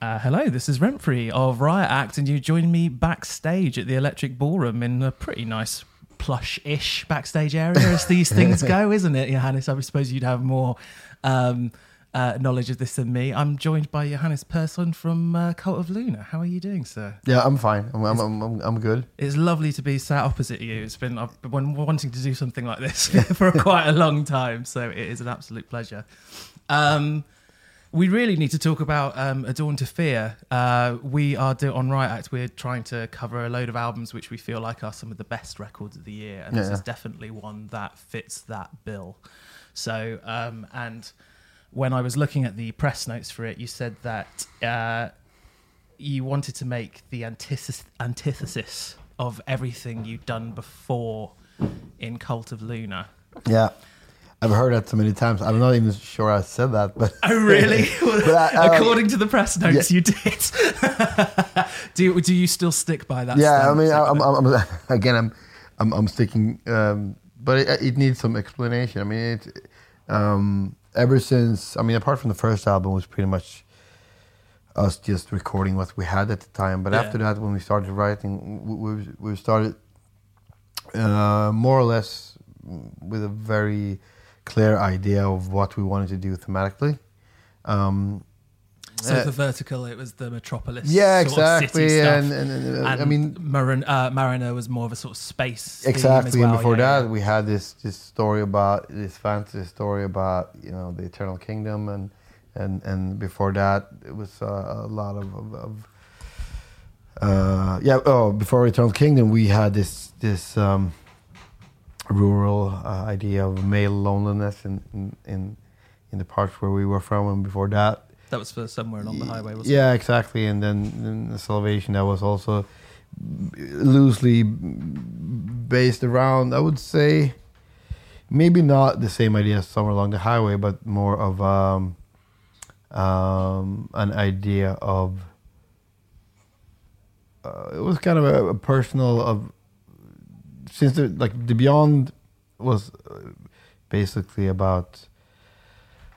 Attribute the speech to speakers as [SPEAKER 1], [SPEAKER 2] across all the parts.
[SPEAKER 1] Uh, hello, this is Remfry of Riot Act, and you joined me backstage at the Electric Ballroom in a pretty nice plush-ish backstage area as these things go, isn't it, Johannes? I suppose you'd have more um, uh, knowledge of this than me. I'm joined by Johannes Persson from uh, Cult of Luna. How are you doing, sir?
[SPEAKER 2] Yeah, I'm fine. I'm, I'm, I'm, I'm good.
[SPEAKER 1] It's lovely to be sat opposite you. It's been I've been wanting to do something like this for quite a long time, so it is an absolute pleasure. Um, we really need to talk about um, dawn to Fear. Uh, we are do- on Riot Act. We're trying to cover a load of albums which we feel like are some of the best records of the year, and this is definitely one that fits that bill. So, um, and when I was looking at the press notes for it, you said that uh, you wanted to make the antithesis, antithesis of everything you'd done before in Cult of Luna.
[SPEAKER 2] Yeah. I've heard that so many times. I'm not even sure I said that, but
[SPEAKER 1] Oh, really?
[SPEAKER 2] But I- I-
[SPEAKER 1] According to the press notes,
[SPEAKER 2] Yeah.
[SPEAKER 1] you did. do you, do you still stick by that?
[SPEAKER 2] yeah. I mean, I'm, I'm, I'm again, I'm, I'm, I'm sticking, um, but it, it needs some explanation. I mean, it, um, ever since, I mean, apart from the first album, was pretty much us just recording what we had at the time. But
[SPEAKER 1] Yeah.
[SPEAKER 2] after that, when we started writing, we, we, we started uh, more or less with a very clear idea of what we wanted to do thematically. Um,
[SPEAKER 1] so
[SPEAKER 2] uh,
[SPEAKER 1] for Vertikal, it was the Metropolis.
[SPEAKER 2] yeah,
[SPEAKER 1] sort of city
[SPEAKER 2] exactly. And, and, and, uh,
[SPEAKER 1] And
[SPEAKER 2] I mean,
[SPEAKER 1] Marin, uh, Mariner was more of a sort of space.
[SPEAKER 2] exactly.
[SPEAKER 1] well.
[SPEAKER 2] and before
[SPEAKER 1] yeah,
[SPEAKER 2] that, we had this this story about this fantasy story about you know the eternal kingdom, and and and before that, it was uh, a lot of. of, of uh, yeah. Oh, before Eternal Kingdom, we had this this um, rural uh, idea of male loneliness in, in in in the parts where we were from, and before that,
[SPEAKER 1] that was for somewhere along the highway, wasn't
[SPEAKER 2] yeah, exactly. And then, then the Salvation that was also loosely based around, I would say, maybe not the same idea as Somewhere Along the Highway, but more of um, um, an idea of. Uh, it was kind of a, a personal of since the like the Beyond was uh, basically about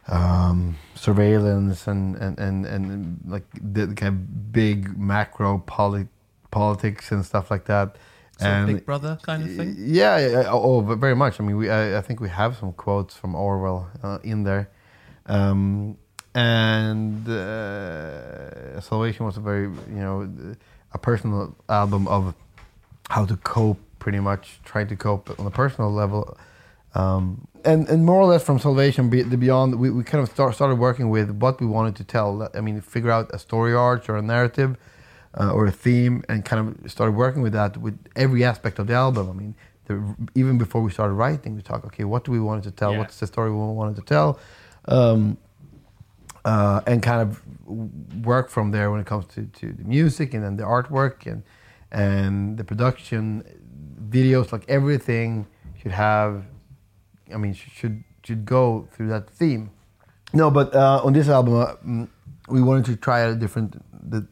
[SPEAKER 2] um, surveillance and, and, and, and like the kind of big macro poli- politics and stuff like that.
[SPEAKER 1] of
[SPEAKER 2] and
[SPEAKER 1] Big Brother kind of thing.
[SPEAKER 2] yeah, yeah, oh, but very much. I mean, we I, I think we have some quotes from Orwell uh, in there, um, and uh, Salvation was a very you know a personal album of how to cope, pretty much trying to cope on a personal level. Um, and, and more or less from Salvation, be, the Beyond, we, we kind of start, started working with what we wanted to tell. I mean, figure out a story arc or a narrative uh, or a theme, and kind of started working with that with every aspect of the album. I mean, the, even before we started writing, we talked, okay, what do we want to tell?
[SPEAKER 1] Yeah.
[SPEAKER 2] What's the story we wanted to tell? Um, uh, and kind of work from there when it comes to, to the music and then the artwork and and the production, videos, like everything should have. I mean, should should go through that theme. No, but uh, on this album, uh, mm, we wanted to try a different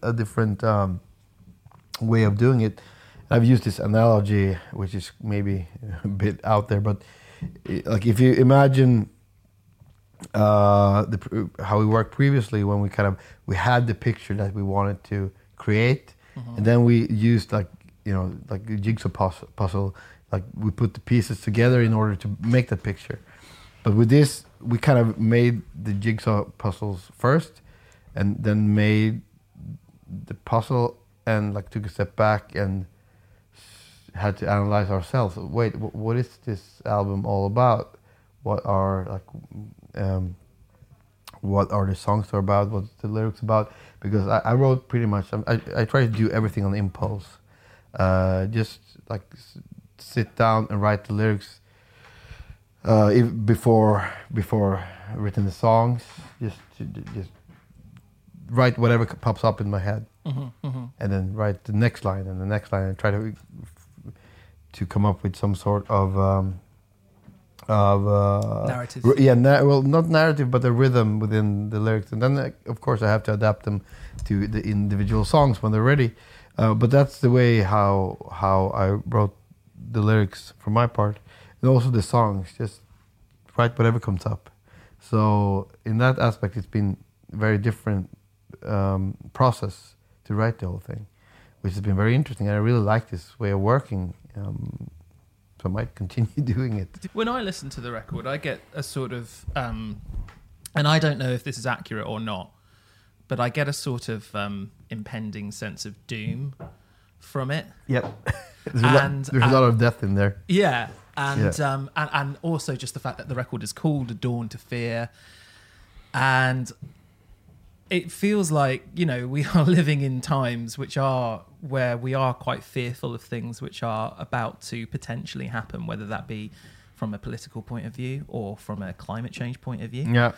[SPEAKER 2] a different um, way of doing it. I've used this analogy, which is maybe a bit out there, but like if you imagine uh, the, how we worked previously when we kind of we had the picture that we wanted to create, and then we used like you know like a jigsaw puzzle, like we put the pieces together in order to make that picture. But with this, we kind of made the jigsaw puzzles first, and then made the puzzle and like took a step back and had to analyze ourselves. Wait, what is this album all about? What are like, um, what are the songs are about? What's the lyrics about? Because I, I wrote pretty much. I, I try to do everything on impulse. Uh, just like s- sit down and write the lyrics uh, if, before before written the songs. Just to, just write whatever pops up in my head,
[SPEAKER 1] Mm-hmm,
[SPEAKER 2] and then write the next line and the next line, and try to to come up with some sort of um, of uh,
[SPEAKER 1] Narrative.
[SPEAKER 2] r- yeah, na- well, not narrative, but a rhythm within the lyrics, and then uh, of course I have to adapt them to the individual songs when they're ready. Uh, but that's the way how how I wrote the lyrics for my part, and also the songs. Just write whatever comes up. So in that aspect, it's been very different um, process to write the whole thing, which has been very interesting. And I really like this way of working. Um, so I might continue doing it.
[SPEAKER 1] When I listen to the record, I get a sort of, um, and I don't know if this is accurate or not, but I get a sort of um, impending sense of doom from it.
[SPEAKER 2] Yep. there's a, lot,
[SPEAKER 1] And-
[SPEAKER 2] there's a lot of death in there.
[SPEAKER 1] Yeah, and
[SPEAKER 2] Yeah.
[SPEAKER 1] um, and and also just the fact that the record is called "A Dawn to Fear," and it feels like you know we are living in times which are where we are quite fearful of things which are about to potentially happen, whether that be from a political point of view or from a climate change point of view.
[SPEAKER 2] Yeah.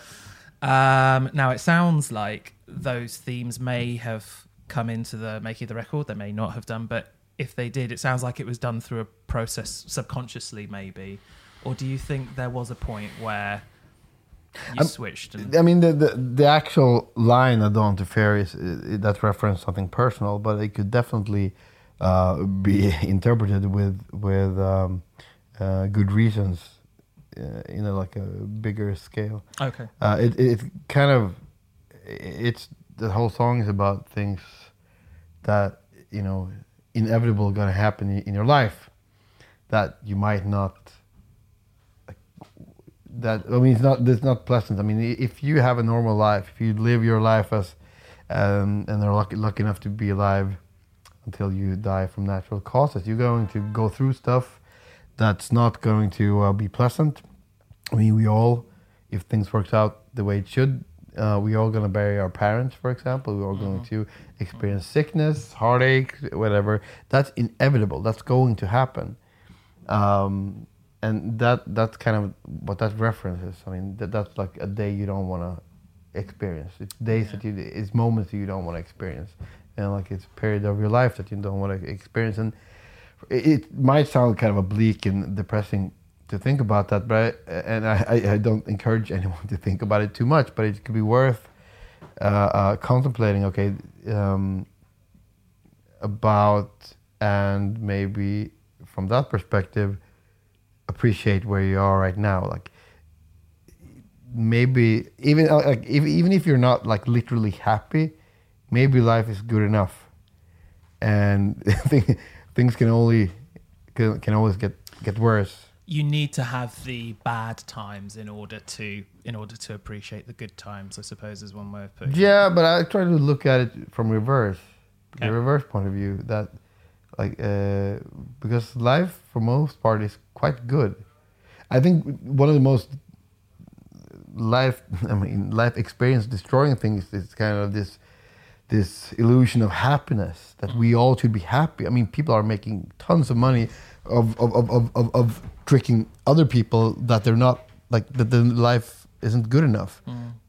[SPEAKER 1] Um, now it sounds like those themes may have come into the making of the record. They may not have done, but if they did, it sounds like it was done through a process subconsciously, maybe. Or do you think there was a point where you
[SPEAKER 2] Um,
[SPEAKER 1] switched? And,
[SPEAKER 2] I mean, the, the the actual line "A Dawn to Fear" is that reference something personal, but it could definitely uh, be interpreted with with um, uh, good reasons uh, in a like a bigger scale.
[SPEAKER 1] okay.
[SPEAKER 2] Uh, it it kind of it's the whole song is about things that you know inevitable going to happen in, in your life that you might not that I mean it's not it's not pleasant. I mean if you have a normal life, if you live your life as um, and are lucky lucky enough to be alive until you die from natural causes, you're going to go through stuff that's not going to uh, be pleasant. I mean, we all, if things works out the way it should, uh, we all going to bury our parents, for example. We're all going to experience sickness, heartache, whatever. That's inevitable. That's going to happen. Um, and that that's kind of what that reference is. I mean, that, that's like a day you don't want to experience. It's days that you, it's moments that you don't want to experience, and like it's a period of your life that you don't want to experience. And it, it might sound kind of oblique and depressing to think about that, but I, and I, I, don't encourage anyone to think about it too much. But it could be worth uh, uh, contemplating. Okay, um, about and maybe from that perspective appreciate where you are right now like maybe even uh, like if, even if you're not like literally happy maybe life is good enough and things can only can, can always get get worse
[SPEAKER 1] You need to have the bad times in order to in order to appreciate the good times. I suppose is one way of putting it.
[SPEAKER 2] yeah but i try to look at it from reverse
[SPEAKER 1] Okay.
[SPEAKER 2] the reverse point of view that like uh, because life for most part is quite good i think one of the most life i mean life experience destroying things is kind of this this illusion of happiness that we all should be happy i mean people are making tons of money of of of of, of, tricking other people that they're not like that the life isn't good enough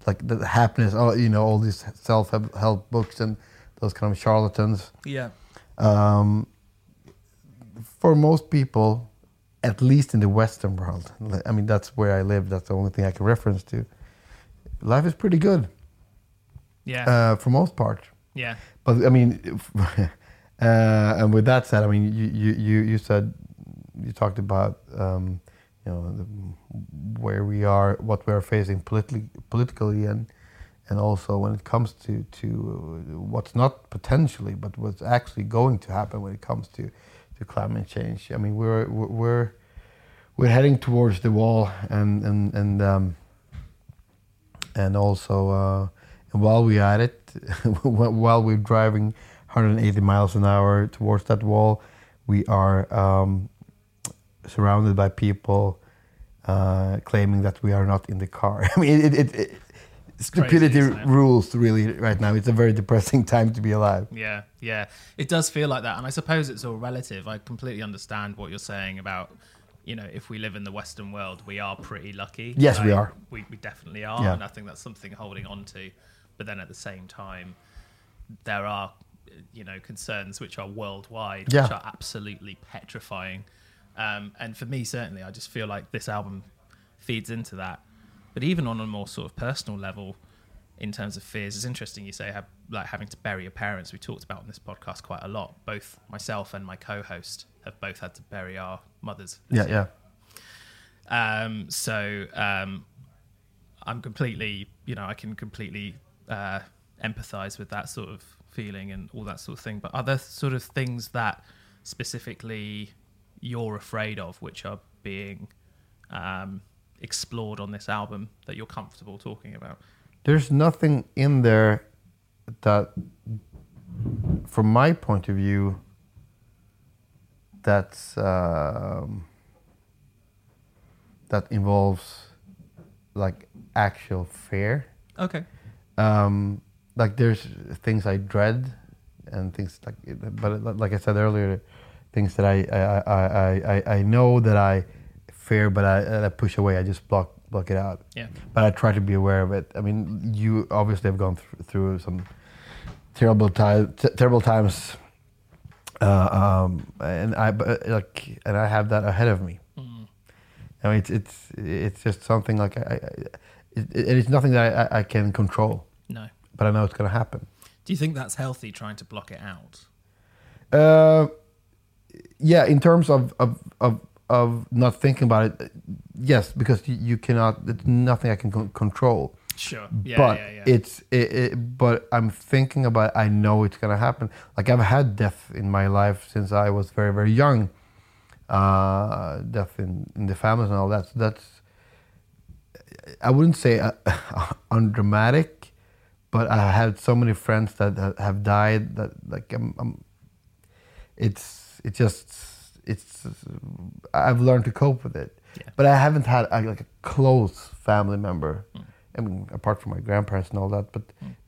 [SPEAKER 2] like the happiness oh you know all these self-help books and those kind of charlatans
[SPEAKER 1] Yeah.
[SPEAKER 2] um, for most people, at least in the Western world, I mean, that's where I live. That's the only thing I can reference to. Life is pretty good
[SPEAKER 1] Yeah.
[SPEAKER 2] uh, for most part.
[SPEAKER 1] Yeah.
[SPEAKER 2] But I mean, uh, and with that said, I mean, you you you, said you talked about um, you know the, where we are, what we are facing politically, politically, and and also when it comes to to what's not potentially, but what's actually going to happen when it comes to to climate change. I mean, we're we're we're, we're heading towards the wall, and and and um, and also uh, and while we're at it, while we're driving 180 miles an hour towards that wall, we are um, surrounded by people uh, claiming that we are not in the car. I mean, it, it, it, stupidity
[SPEAKER 1] isn't
[SPEAKER 2] rules really right now. It's a very depressing time to be alive.
[SPEAKER 1] Yeah, yeah. It does feel like that. And I suppose it's all relative. I completely understand what you're saying about, you know, if we live in the Western world, we are pretty lucky.
[SPEAKER 2] Yes, we are.
[SPEAKER 1] We, we definitely are.
[SPEAKER 2] Yeah.
[SPEAKER 1] And I think that's something holding on to. But then at the same time, there are, you know, concerns which are worldwide,
[SPEAKER 2] Yeah.
[SPEAKER 1] which are absolutely petrifying. Um, and for me, certainly, I just feel like this album feeds into that. But even on a more sort of personal level, in terms of fears, it's interesting you say have, like having to bury your parents. We talked about on this podcast quite a lot. Both myself and my co-host have both had to bury our mothers.
[SPEAKER 2] Yeah, yeah.
[SPEAKER 1] um, so um, I'm completely, you know, I can completely uh, empathize with that sort of feeling and all that sort of thing. But are there sort of things that specifically you're afraid of, which are being um, explored on this album that you're comfortable talking about?
[SPEAKER 2] There's nothing in there that, from my point of view, that's um, that involves like actual fear.
[SPEAKER 1] Okay.
[SPEAKER 2] Um, like there's things I dread and things like, but like I said earlier, things that I I, I, I, I know that I fear, but I, I push away. I just block block it out.
[SPEAKER 1] Yeah.
[SPEAKER 2] But I try to be aware of it. I mean, you obviously have gone through, through some terrible time, t- terrible times, uh, um, and I but, like, and I have that ahead of me.
[SPEAKER 1] Mm.
[SPEAKER 2] I mean, it's it's it's just something like I, I it, it, it's nothing that I, I can control,
[SPEAKER 1] No.
[SPEAKER 2] but I know it's going to happen.
[SPEAKER 1] Do you think that's healthy trying to block it out?
[SPEAKER 2] Uh, yeah, in terms of, of of of not thinking about it, yes, because you, you cannot. There's nothing I can con- control.
[SPEAKER 1] Sure. Yeah.
[SPEAKER 2] but
[SPEAKER 1] yeah. Yeah.
[SPEAKER 2] it's it, it, but I'm thinking about. It, I know it's gonna happen. Like I've had death in my life since I was very very young. Uh, death in, in the families and all that. So that's I wouldn't say uh, undramatic, but I had so many friends that have died that like I'm, I'm it's it just it's I've learned to cope with it.
[SPEAKER 1] Yeah.
[SPEAKER 2] But I haven't had uh, like a close family member.
[SPEAKER 1] Mm.
[SPEAKER 2] I mean, apart from my grandparents and all that, but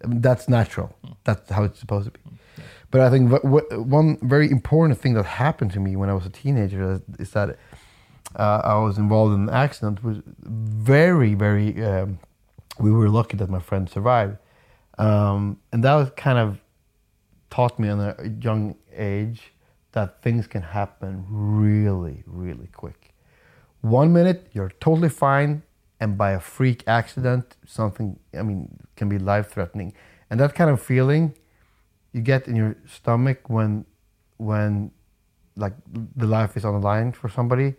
[SPEAKER 2] I mean, that's natural. That's how it's supposed to be. But I think wh- wh- one very important thing that happened to me when I was a teenager is, is that uh, I was involved in an accident. Was very, very. Um, we were lucky that my friend survived, um, and that was kind of taught me at a young age that things can happen really, really quick. One minute you're totally fine, and by a freak accident, something I mean can be life threatening, and that kind of feeling you get in your stomach when when like the life is on the line for somebody.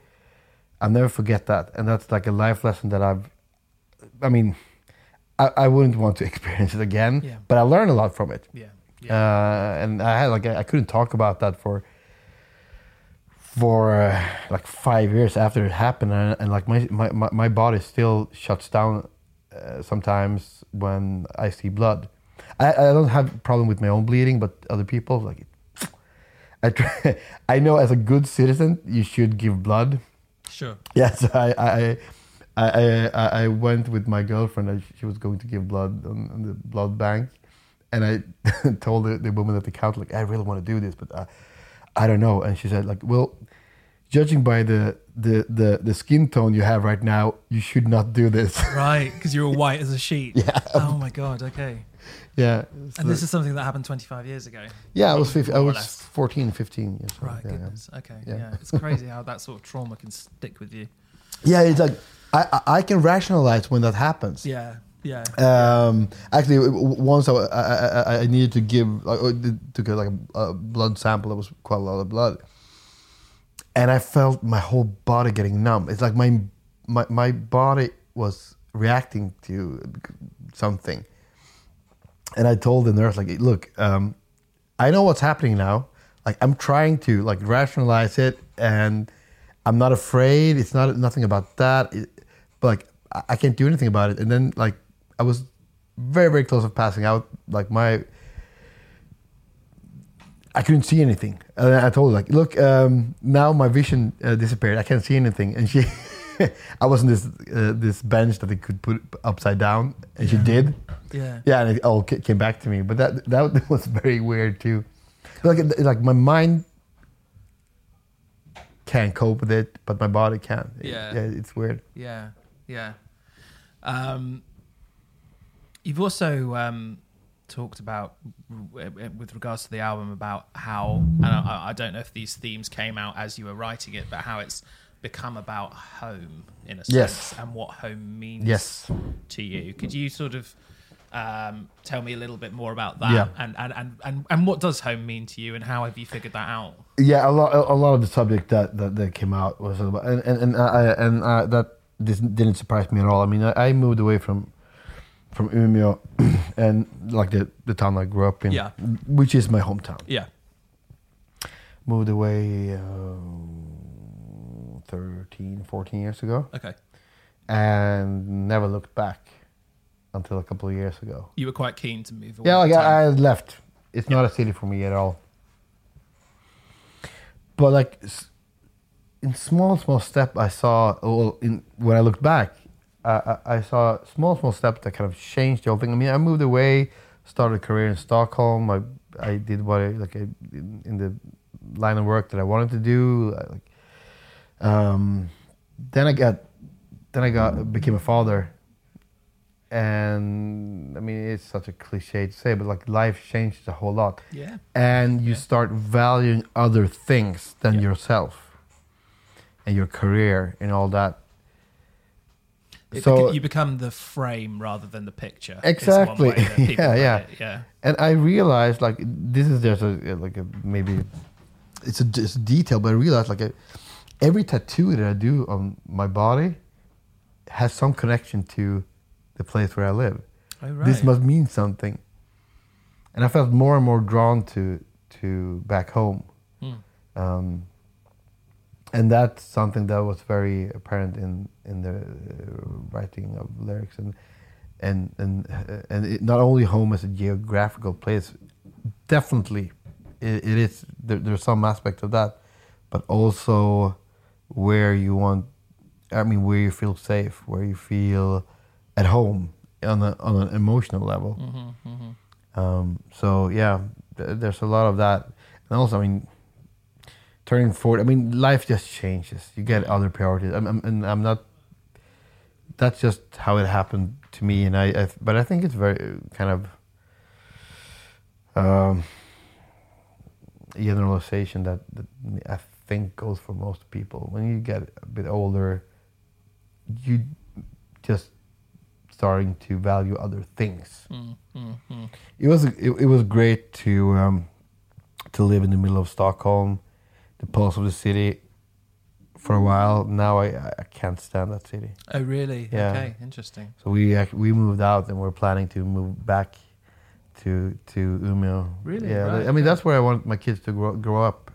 [SPEAKER 2] I'll never forget that, and that's like a life lesson that I've. I mean, I, I wouldn't want to experience it again,
[SPEAKER 1] Yeah.
[SPEAKER 2] but I learned a lot from it.
[SPEAKER 1] yeah. Yeah.
[SPEAKER 2] Uh, and I had like I, I couldn't talk about that for for uh, like five years after it happened, and, and like my, my my body still shuts down uh, sometimes when I see blood. I, I don't have a problem with my own bleeding, but other people like. I try, I know as a good citizen you should give blood.
[SPEAKER 1] Sure.
[SPEAKER 2] Yes, I I I I, I went with my girlfriend. She was going to give blood on, on the blood bank, and I told the, the woman at the counter like I really want to do this, but uh, I don't know. And she said like, well, judging by the, the the the skin tone you have right now, you should not do this.
[SPEAKER 1] Right, because you're white as a sheet.
[SPEAKER 2] Yeah.
[SPEAKER 1] Oh my god. Okay.
[SPEAKER 2] Yeah.
[SPEAKER 1] And this is something that happened 25 years ago.
[SPEAKER 2] yeah. I was 15, I was
[SPEAKER 1] less.
[SPEAKER 2] 14, 15 years old.
[SPEAKER 1] Right.
[SPEAKER 2] yeah, yeah.
[SPEAKER 1] goodness. Okay.
[SPEAKER 2] Yeah.
[SPEAKER 1] Yeah. It's crazy how that sort of trauma can stick with you.
[SPEAKER 2] Yeah, it's like I I- can rationalize when that happens.
[SPEAKER 1] Yeah. Yeah.
[SPEAKER 2] Um, actually, once I, I, I, I needed to give, like, uh, to get like a, a blood sample. It was quite a lot of blood, and I felt my whole body getting numb. It's like my my my body was reacting to something, and I told the nurse, like, look, um, I know what's happening now. Like, I'm trying to like rationalize it, and I'm not afraid. It's not nothing about that. It, but like, I, I can't do anything about it. And then like, I was very very close of passing out. Like my, I couldn't see anything. And I told her like, look, um, now my vision uh, disappeared. I can't see anything. And she, I was on this uh, this bench that they could put upside down, and she did.
[SPEAKER 1] Yeah.
[SPEAKER 2] Yeah, and it all came back to me. But that that was very weird too. Like like my mind can't cope with it, but my body can.
[SPEAKER 1] Yeah.
[SPEAKER 2] yeah, it's weird.
[SPEAKER 1] Yeah, yeah. Um, you've also um, talked about, with regards to the album, about how, and I, I don't know if these themes came out as you were writing it, but how it's become about home in a sense
[SPEAKER 2] Yes.
[SPEAKER 1] and what home means
[SPEAKER 2] Yes.
[SPEAKER 1] to you. Could you sort of um, tell me a little bit more about that?
[SPEAKER 2] Yeah.
[SPEAKER 1] And, and, and, and, and what does home mean to you and how have you figured that out?
[SPEAKER 2] Yeah, a lot a lot of the subject that that, that came out was about, and and and, I, and uh, that didn't surprise me at all. I mean, I, I moved away from from Umeå and like the the town I grew up in,
[SPEAKER 1] Yeah.
[SPEAKER 2] which is my hometown.
[SPEAKER 1] Yeah.
[SPEAKER 2] Moved away uh, 13, 14 years ago,
[SPEAKER 1] Okay.
[SPEAKER 2] and never looked back until a couple of years ago.
[SPEAKER 1] You were quite keen to move away.
[SPEAKER 2] Yeah, like I, I left. It's not a city for me at all. But like in small, small step, I saw. Well, in when I looked back, I, I, I saw small, small steps that kind of changed the whole thing. I mean, I moved away, started a career in Stockholm. I I did what I like I, in, in the line of work that I wanted to do. I, like, um, then I got, then I got became a father and I mean it's such a cliche to say, but like life changes a whole lot,
[SPEAKER 1] yeah.
[SPEAKER 2] and you
[SPEAKER 1] Yeah.
[SPEAKER 2] start valuing other things than
[SPEAKER 1] Yeah.
[SPEAKER 2] yourself and your career and all that.
[SPEAKER 1] It
[SPEAKER 2] so
[SPEAKER 1] you become the frame rather than the picture.
[SPEAKER 2] Exactly.
[SPEAKER 1] way that people
[SPEAKER 2] Yeah, yeah.
[SPEAKER 1] it, yeah.
[SPEAKER 2] and I realized like this is just a like a maybe it's a, it's a detail, but I realized like a, every tattoo that I do on my body has some connection to the place where I live.
[SPEAKER 1] Oh, right.
[SPEAKER 2] this must mean something. And I felt more and more drawn to to back home,
[SPEAKER 1] Hmm.
[SPEAKER 2] um, and that's something that was very apparent in in the uh, writing of lyrics and and and uh, and it, not only home as a geographical place, definitely it, it is there, there's some aspect of that, but also where you want, I mean where you feel safe, where you feel at home on a, on an emotional level.
[SPEAKER 1] Mhm, mhm.
[SPEAKER 2] Um, so yeah, th- there's a lot of that, and also I mean, turning forward. I mean, life just changes. You get other priorities. I'm, I'm, and I'm not. That's just how it happened to me, and I. I but I think it's very kind of. Um, generalization that, that I think goes for most people. When you get a bit older, you just starting to value other things
[SPEAKER 1] Mm, mm, mm.
[SPEAKER 2] it was it, it was great to um, to live in the middle of Stockholm, the pulse of the city, for a while. Now I I can't stand that city.
[SPEAKER 1] Oh, really?
[SPEAKER 2] Yeah.
[SPEAKER 1] Okay, interesting.
[SPEAKER 2] So we we moved out and we're planning to move back to to Umeå.
[SPEAKER 1] Really?
[SPEAKER 2] Yeah.
[SPEAKER 1] Right,
[SPEAKER 2] I mean that's where I want my kids to grow grow up.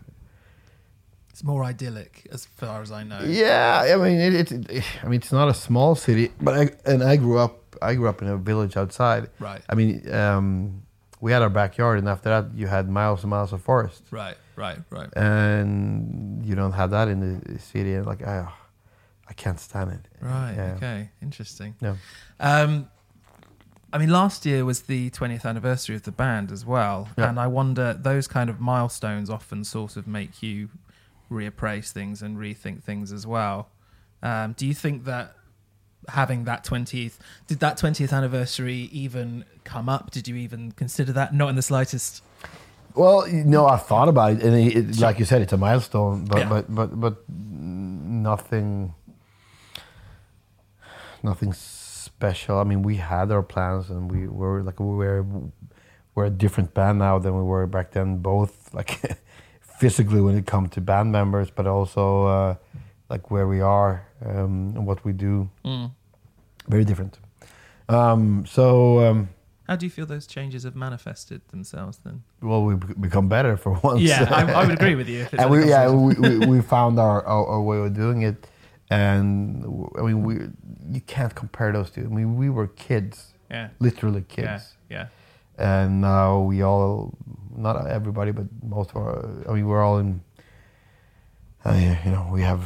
[SPEAKER 1] It's more idyllic, as far as I know.
[SPEAKER 2] Yeah. I mean it, it, it I mean it's not a small city, but I and I grew up I grew up in a village outside.
[SPEAKER 1] Right.
[SPEAKER 2] I mean um, we had our backyard, and after that you had miles and miles of forest.
[SPEAKER 1] Right. Right. Right.
[SPEAKER 2] and you don't have that in the city and like I, I can't stand it
[SPEAKER 1] Right.
[SPEAKER 2] Yeah.
[SPEAKER 1] Okay. Interesting.
[SPEAKER 2] no
[SPEAKER 1] Um, I mean, last year was the 20th anniversary of the band as well,
[SPEAKER 2] Yeah.
[SPEAKER 1] and I wonder those kind of milestones often sort of make you reappraise things and rethink things as well. Um, do you think that having that 20th did that 20th anniversary even come up? Did you even consider that? Not in the slightest.
[SPEAKER 2] well you know i thought about it and it, it, like you said it's a milestone but
[SPEAKER 1] Yeah.
[SPEAKER 2] but but but nothing nothing special i mean we had our plans and we were like we were we're a different band now than we were back then both like physically when it comes to band members but also uh, like where we are um, and what we do
[SPEAKER 1] Mm.
[SPEAKER 2] very different um, so um,
[SPEAKER 1] How do you feel those changes have manifested themselves then?
[SPEAKER 2] well we become better for once
[SPEAKER 1] Yeah, I, I would agree with you. If it's
[SPEAKER 2] and we yeah we, we, we found our, our, our way of doing it and I mean we you can't compare those two i mean we were kids
[SPEAKER 1] yeah,
[SPEAKER 2] literally
[SPEAKER 1] yeah,
[SPEAKER 2] kids
[SPEAKER 1] yeah.
[SPEAKER 2] And now we all not everybody but most of our i mean we're all in uh, you know we have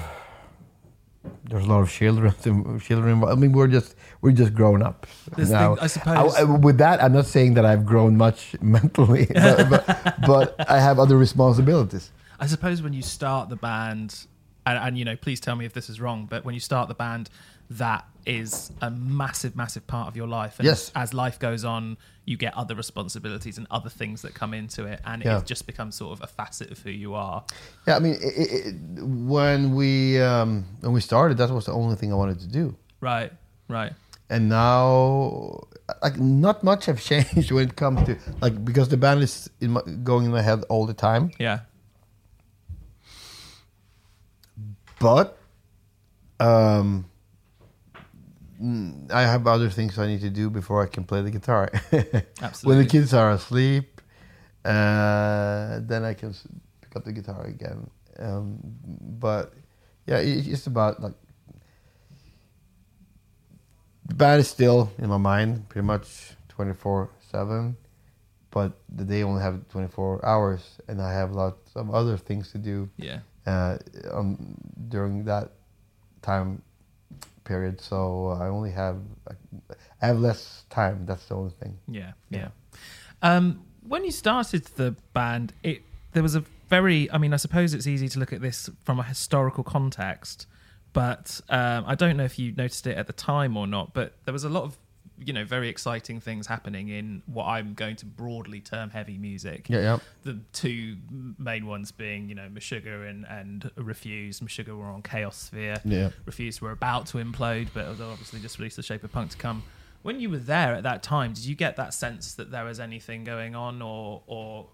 [SPEAKER 2] there's a lot of children children i mean we're just we're just grown up
[SPEAKER 1] This
[SPEAKER 2] now
[SPEAKER 1] thing, I suppose.
[SPEAKER 2] I, I- with that, I'm not saying that I've grown much mentally, but, but, but I have other responsibilities.
[SPEAKER 1] I suppose when you start the band, and, and you know, please tell me if this is wrong, but when you start the band, that is a massive, massive part of your life. And
[SPEAKER 2] Yes.
[SPEAKER 1] as life goes on, you get other responsibilities and other things that come into it, and
[SPEAKER 2] Yeah.
[SPEAKER 1] it just becomes sort of a facet of who you are.
[SPEAKER 2] Yeah, I mean, i i i when we um, when we started, that was the only thing I wanted to do,
[SPEAKER 1] Right, right.
[SPEAKER 2] and now like not much have changed when it comes to like because the band is in my, going in my head all the time,
[SPEAKER 1] Yeah,
[SPEAKER 2] but um, I have other things I need to do before I can play the guitar.
[SPEAKER 1] Absolutely.
[SPEAKER 2] when the kids are asleep, uh, then I can pick up the guitar again. Um, but yeah, it, it's about like the band is still in my mind, pretty much twenty four seven. But the day only have twenty four hours, and I have lots of other things to do
[SPEAKER 1] yeah.
[SPEAKER 2] uh, um, during that time period. So I only have I have less time. That's the only thing.
[SPEAKER 1] Yeah,
[SPEAKER 2] Yeah.
[SPEAKER 1] yeah. Um, when you started the band, it there was a very. I mean, I suppose it's easy to look at this from a historical context, but um, I don't know if you noticed it at the time or not. But there was a lot of you know very exciting things happening in what I'm going to broadly term heavy music.
[SPEAKER 2] Yeah, yeah.
[SPEAKER 1] The two main ones being you know Meshuggah and and Refused. Meshuggah were on Chaosphere.
[SPEAKER 2] Yeah.
[SPEAKER 1] Refused were about to implode, but they obviously just released the Shape of Punk to come. When you were there at that time, did you get that sense that there was anything going on, or or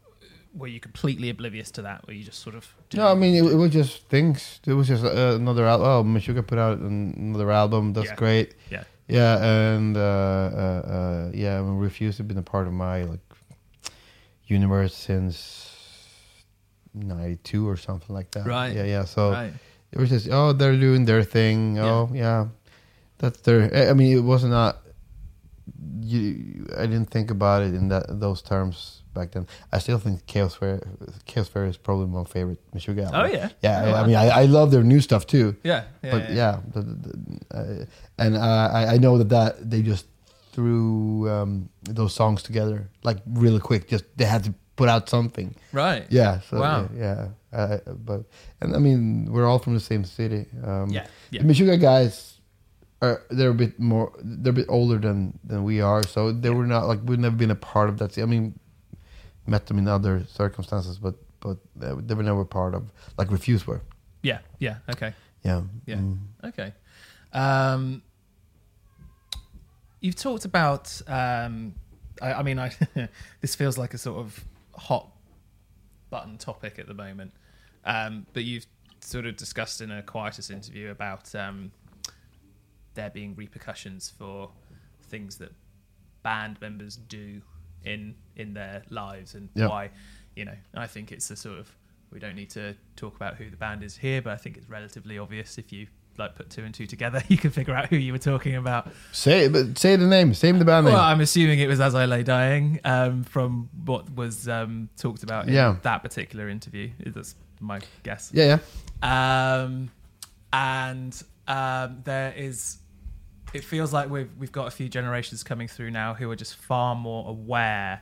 [SPEAKER 1] were you completely oblivious to that? Were you just sort of
[SPEAKER 2] No, I mean it, it was just things. It was just uh, another album. Oh, Meshuggah put out an- another album. That's
[SPEAKER 1] Yeah.
[SPEAKER 2] great.
[SPEAKER 1] yeah,
[SPEAKER 2] Yeah, and uh, uh, uh, yeah, I mean, Refused have been a part of my like universe since '92 or something like that.
[SPEAKER 1] Right.
[SPEAKER 2] Yeah, yeah. So
[SPEAKER 1] right,
[SPEAKER 2] it was just oh, they're doing their thing. Oh, yeah, that's their. I- I mean, it was not. You, I didn't think about it in that those terms back then. I still think Chaosphere, Chaos Fair is probably my favorite Meshuggah.
[SPEAKER 1] Oh, yeah?
[SPEAKER 2] yeah. I, I mean, I, I love their new stuff too
[SPEAKER 1] yeah, yeah,
[SPEAKER 2] but yeah, the, the, the, uh, and uh, I, I know that that they just threw um, those songs together like really quick. Just they had to put out something.
[SPEAKER 1] right,
[SPEAKER 2] Yeah. So,
[SPEAKER 1] Wow.
[SPEAKER 2] Yeah. yeah. Uh, but and I mean we're all from the same city. Um,
[SPEAKER 1] yeah, yeah,
[SPEAKER 2] The Meshuggah guys are they're a bit more they're a bit older than than we are, so they were not like we've never been a part of that. I mean, met them in other circumstances, but but they they were never part of like Refused were.
[SPEAKER 1] yeah, yeah. Okay,
[SPEAKER 2] Yeah.
[SPEAKER 1] Yeah.
[SPEAKER 2] Mm.
[SPEAKER 1] Okay. Um, you've talked about. Um, I, I mean, I this feels like a sort of hot button topic at the moment, um, but you've sort of discussed in a quietus interview about um, there being repercussions for things that band members do in in their lives and
[SPEAKER 2] Yeah.
[SPEAKER 1] why you know i think it's a sort of we don't need to talk about who the band is here but i think it's relatively obvious if you like put two and two together you can figure out who you were talking about
[SPEAKER 2] Say but say the name. Say the band name.
[SPEAKER 1] well i'm assuming it was as i lay dying um, from what was um, talked about in
[SPEAKER 2] Yeah.
[SPEAKER 1] that particular interview that's my guess
[SPEAKER 2] yeah, yeah.
[SPEAKER 1] um, and um, there is it feels like we've we've got a few generations coming through now who are just far more aware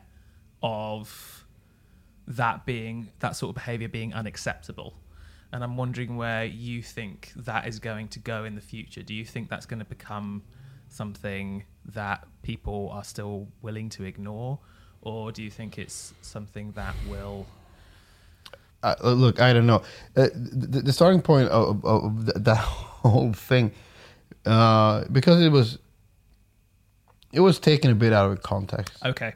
[SPEAKER 1] of that being that sort of behavior being unacceptable. And i'm wondering where you think that is going to go in the future. Do you think that's going to become something that people are still willing to ignore? Or do you think it's something that will
[SPEAKER 2] Uh, look, I don't know. Uh, the, the starting point of, of, of that whole thing, uh, because it was, it was taken a bit out of context.
[SPEAKER 1] okay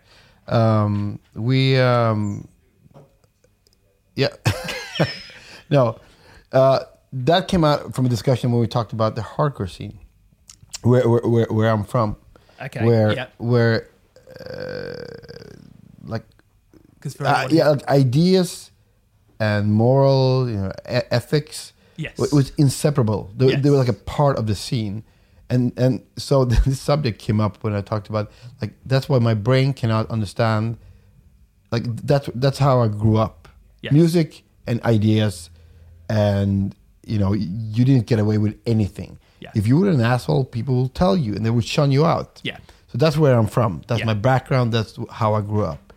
[SPEAKER 2] Um, we, um, yeah, no, uh, that came out from a discussion when we talked about the hardcore scene, where where where, where I'm from,
[SPEAKER 1] okay
[SPEAKER 2] where
[SPEAKER 1] yeah
[SPEAKER 2] where, uh, like
[SPEAKER 1] because for
[SPEAKER 2] uh, yeah, like ideas and moral, you know, e- ethics.
[SPEAKER 1] Yes.
[SPEAKER 2] It was inseparable. They, they were like a part of the scene, and and so this subject came up when I talked about like that's why my brain cannot understand. Like that's that's how I grew up.
[SPEAKER 1] Yes.
[SPEAKER 2] Music and ideas, and you know you didn't get away with anything.
[SPEAKER 1] Yeah.
[SPEAKER 2] If you were an asshole, people will tell you, and they would shun you out.
[SPEAKER 1] Yeah.
[SPEAKER 2] So that's where I'm from. That's
[SPEAKER 1] Yeah.
[SPEAKER 2] my background. That's how I grew up.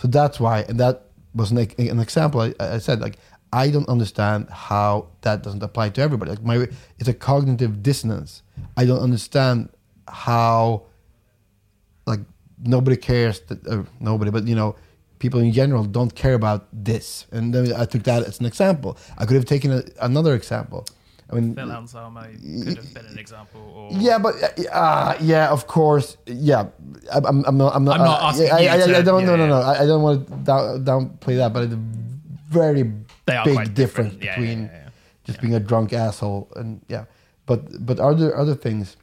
[SPEAKER 2] So that's why, and that was an, an example. I, I said like I don't understand how that doesn't apply to everybody. Like my, it's a cognitive dissonance. I don't understand how, like nobody cares that uh, nobody, but you know, people in general don't care about this. And then I took that as an example. I could have taken a, another example. I mean,
[SPEAKER 1] Phil Anselmo could have been an example. Or
[SPEAKER 2] yeah, but uh, yeah, of course, yeah. I- I'm, I'm not. I'm not.
[SPEAKER 1] I'm not
[SPEAKER 2] uh,
[SPEAKER 1] asking
[SPEAKER 2] yeah, I,
[SPEAKER 1] you
[SPEAKER 2] I, I,
[SPEAKER 1] to-
[SPEAKER 2] I don't.
[SPEAKER 1] yeah,
[SPEAKER 2] no, no, no. I, don't want to down, downplay that, but it's very
[SPEAKER 1] They are
[SPEAKER 2] big
[SPEAKER 1] quite
[SPEAKER 2] difference
[SPEAKER 1] different.
[SPEAKER 2] Between
[SPEAKER 1] yeah, yeah,
[SPEAKER 2] just being a drunk asshole and yeah. But but are there other other things,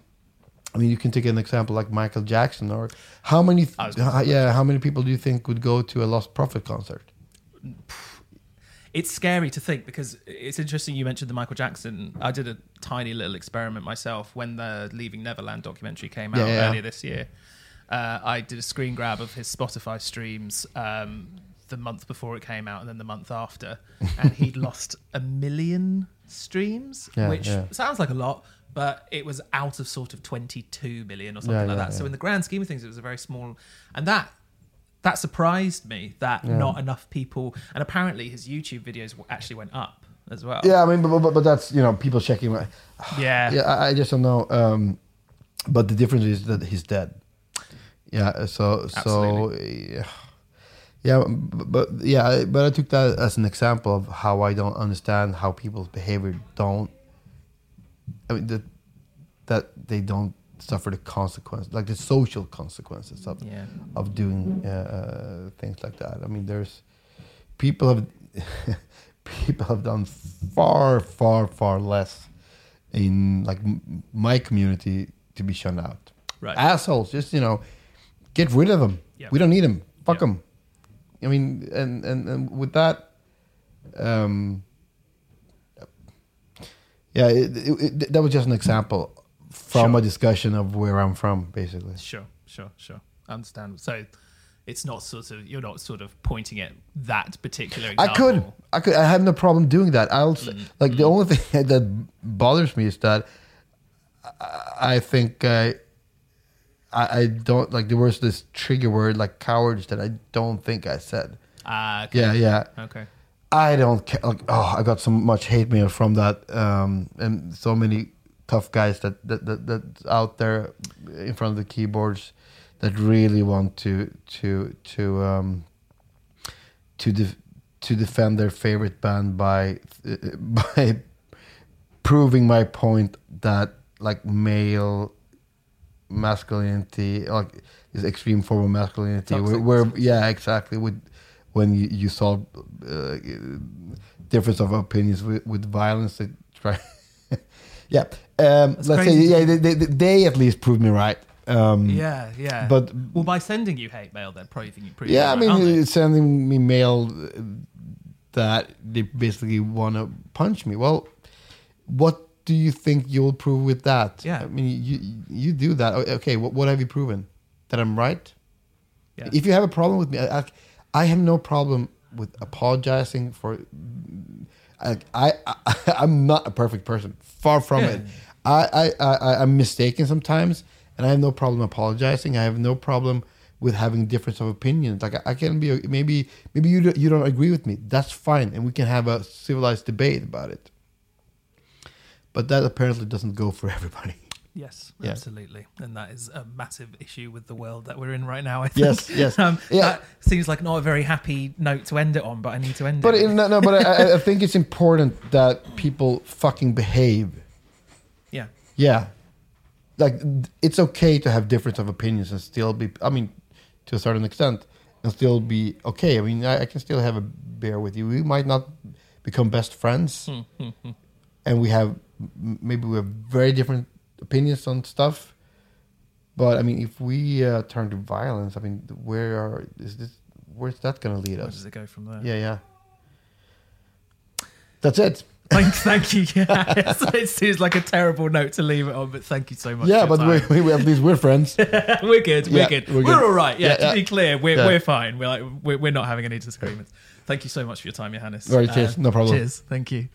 [SPEAKER 2] I mean, you can take an example like Michael Jackson, or how many?
[SPEAKER 1] I was
[SPEAKER 2] yeah, how many people do you think would go to a Lost Prophet concert?
[SPEAKER 1] it's scary to think because it's interesting you mentioned the Michael Jackson. I did a tiny little experiment myself when the Leaving Neverland documentary came out
[SPEAKER 2] Yeah, yeah.
[SPEAKER 1] earlier this year. Uh, I did a screen grab of his Spotify streams um, the month before it came out and then the month after, and he'd lost a million streams,
[SPEAKER 2] Yeah,
[SPEAKER 1] which
[SPEAKER 2] yeah.
[SPEAKER 1] sounds like a lot, but it was out of sort of 22 million or something
[SPEAKER 2] Yeah,
[SPEAKER 1] like that. So in the grand scheme of things, it was a very small, and that that surprised me that not enough people and apparently his youtube videos actually went up as well
[SPEAKER 2] Yeah, I mean, but, but, but that's you know people checking. My,
[SPEAKER 1] yeah,
[SPEAKER 2] yeah, I, I just don't know. Um, but the difference is that he's dead. Yeah, so so yeah, yeah, but, but yeah, I- but I took that as an example of how I don't understand how people's behavior don't. I mean that that they don't suffer the consequences, like the social consequences of
[SPEAKER 1] yeah
[SPEAKER 2] of doing uh, uh, things like that. I mean, there's people have people have done far, far, far less in like m- my community to be shunned out.
[SPEAKER 1] right
[SPEAKER 2] Assholes, just you know, get rid of them.
[SPEAKER 1] Yeah.
[SPEAKER 2] We don't need them. Fuck
[SPEAKER 1] Yeah.
[SPEAKER 2] them. I mean, and, and and with that, um, yeah, it, it, it, that was just an example from
[SPEAKER 1] Sure.
[SPEAKER 2] a discussion of where I'm from, basically.
[SPEAKER 1] sure sure sure I understand so it's not sort of you're not sort of pointing at that particular
[SPEAKER 2] I could, I could, I have no problem doing that. I'll say, like the only thing that bothers me is that I, I think uh, I, I don't like there was this trigger word like cowards that I don't think I said.
[SPEAKER 1] ah okay.
[SPEAKER 2] Yeah, yeah.
[SPEAKER 1] okay
[SPEAKER 2] I don't care. Like, oh, I got so much hate mail from that, um, and so many tough guys that that, that that's out there in front of the keyboards that really want to to to um, to def- to defend their favorite band by by proving my point that like male masculinity like this extreme form of masculinity where, where yeah exactly with when you, you solve uh, difference of opinions with, with violence they try yeah um, let's say
[SPEAKER 1] crazy to
[SPEAKER 2] yeah they, they, they at least proved me right um,
[SPEAKER 1] yeah yeah
[SPEAKER 2] but
[SPEAKER 1] well by sending you hate mail they're proving you proving
[SPEAKER 2] yeah, I mean,
[SPEAKER 1] right, aren't they?
[SPEAKER 2] sending me mail that they basically want to punch me. Well, what do you think you'll prove with that?
[SPEAKER 1] Yeah.
[SPEAKER 2] I mean, you you do that. Okay, what, what have you proven? That I'm right.
[SPEAKER 1] yeah.
[SPEAKER 2] If you have a problem with me, I, I- have no problem with apologizing for. I, I, I I'm not a perfect person. Far from
[SPEAKER 1] Yeah.
[SPEAKER 2] it. I, I, I I'm mistaken sometimes, and I have no problem apologizing. I have no problem with having difference of opinions. Like I, I can be maybe maybe you don't- you don't agree with me. That's fine, and we can have a civilized debate about it. But that apparently doesn't go for everybody.
[SPEAKER 1] Yes,
[SPEAKER 2] Yeah.
[SPEAKER 1] absolutely, and that is a massive issue with the world that we're in right now. I
[SPEAKER 2] Yes,
[SPEAKER 1] think.
[SPEAKER 2] yes.
[SPEAKER 1] Um,
[SPEAKER 2] Yeah.
[SPEAKER 1] That seems like not a very happy note to end it on, but I need to end
[SPEAKER 2] But
[SPEAKER 1] it.
[SPEAKER 2] But no, no, but I, I think it's important that people fucking behave.
[SPEAKER 1] yeah,
[SPEAKER 2] Yeah, like it's okay to have difference of opinions and still be. I mean, to a certain extent, and still be okay. I mean, I, I can still have a beer with you. We might not become best friends,
[SPEAKER 1] Hmm,
[SPEAKER 2] and we have maybe we have very different opinions on stuff. But I mean, if we uh, turn to violence, I mean, where are is this? Where's that going to lead
[SPEAKER 1] where
[SPEAKER 2] us?
[SPEAKER 1] does it go from there?
[SPEAKER 2] Yeah, yeah. That's it.
[SPEAKER 1] Thank, thank you. Yeah, it seems like a terrible note to leave it on, but thank you so much.
[SPEAKER 2] Yeah, but we, we at least we're friends.
[SPEAKER 1] we're good. We're
[SPEAKER 2] Yeah,
[SPEAKER 1] good.
[SPEAKER 2] we're
[SPEAKER 1] We're,
[SPEAKER 2] good.
[SPEAKER 1] all right. Yeah,
[SPEAKER 2] Yeah,
[SPEAKER 1] to be clear, we're
[SPEAKER 2] Yeah.
[SPEAKER 1] we're fine. We're like we're, we're not having any disagreements. Thank you so much for your time, Johannes.
[SPEAKER 2] Right, cheers. No problem.
[SPEAKER 1] Cheers. Thank you.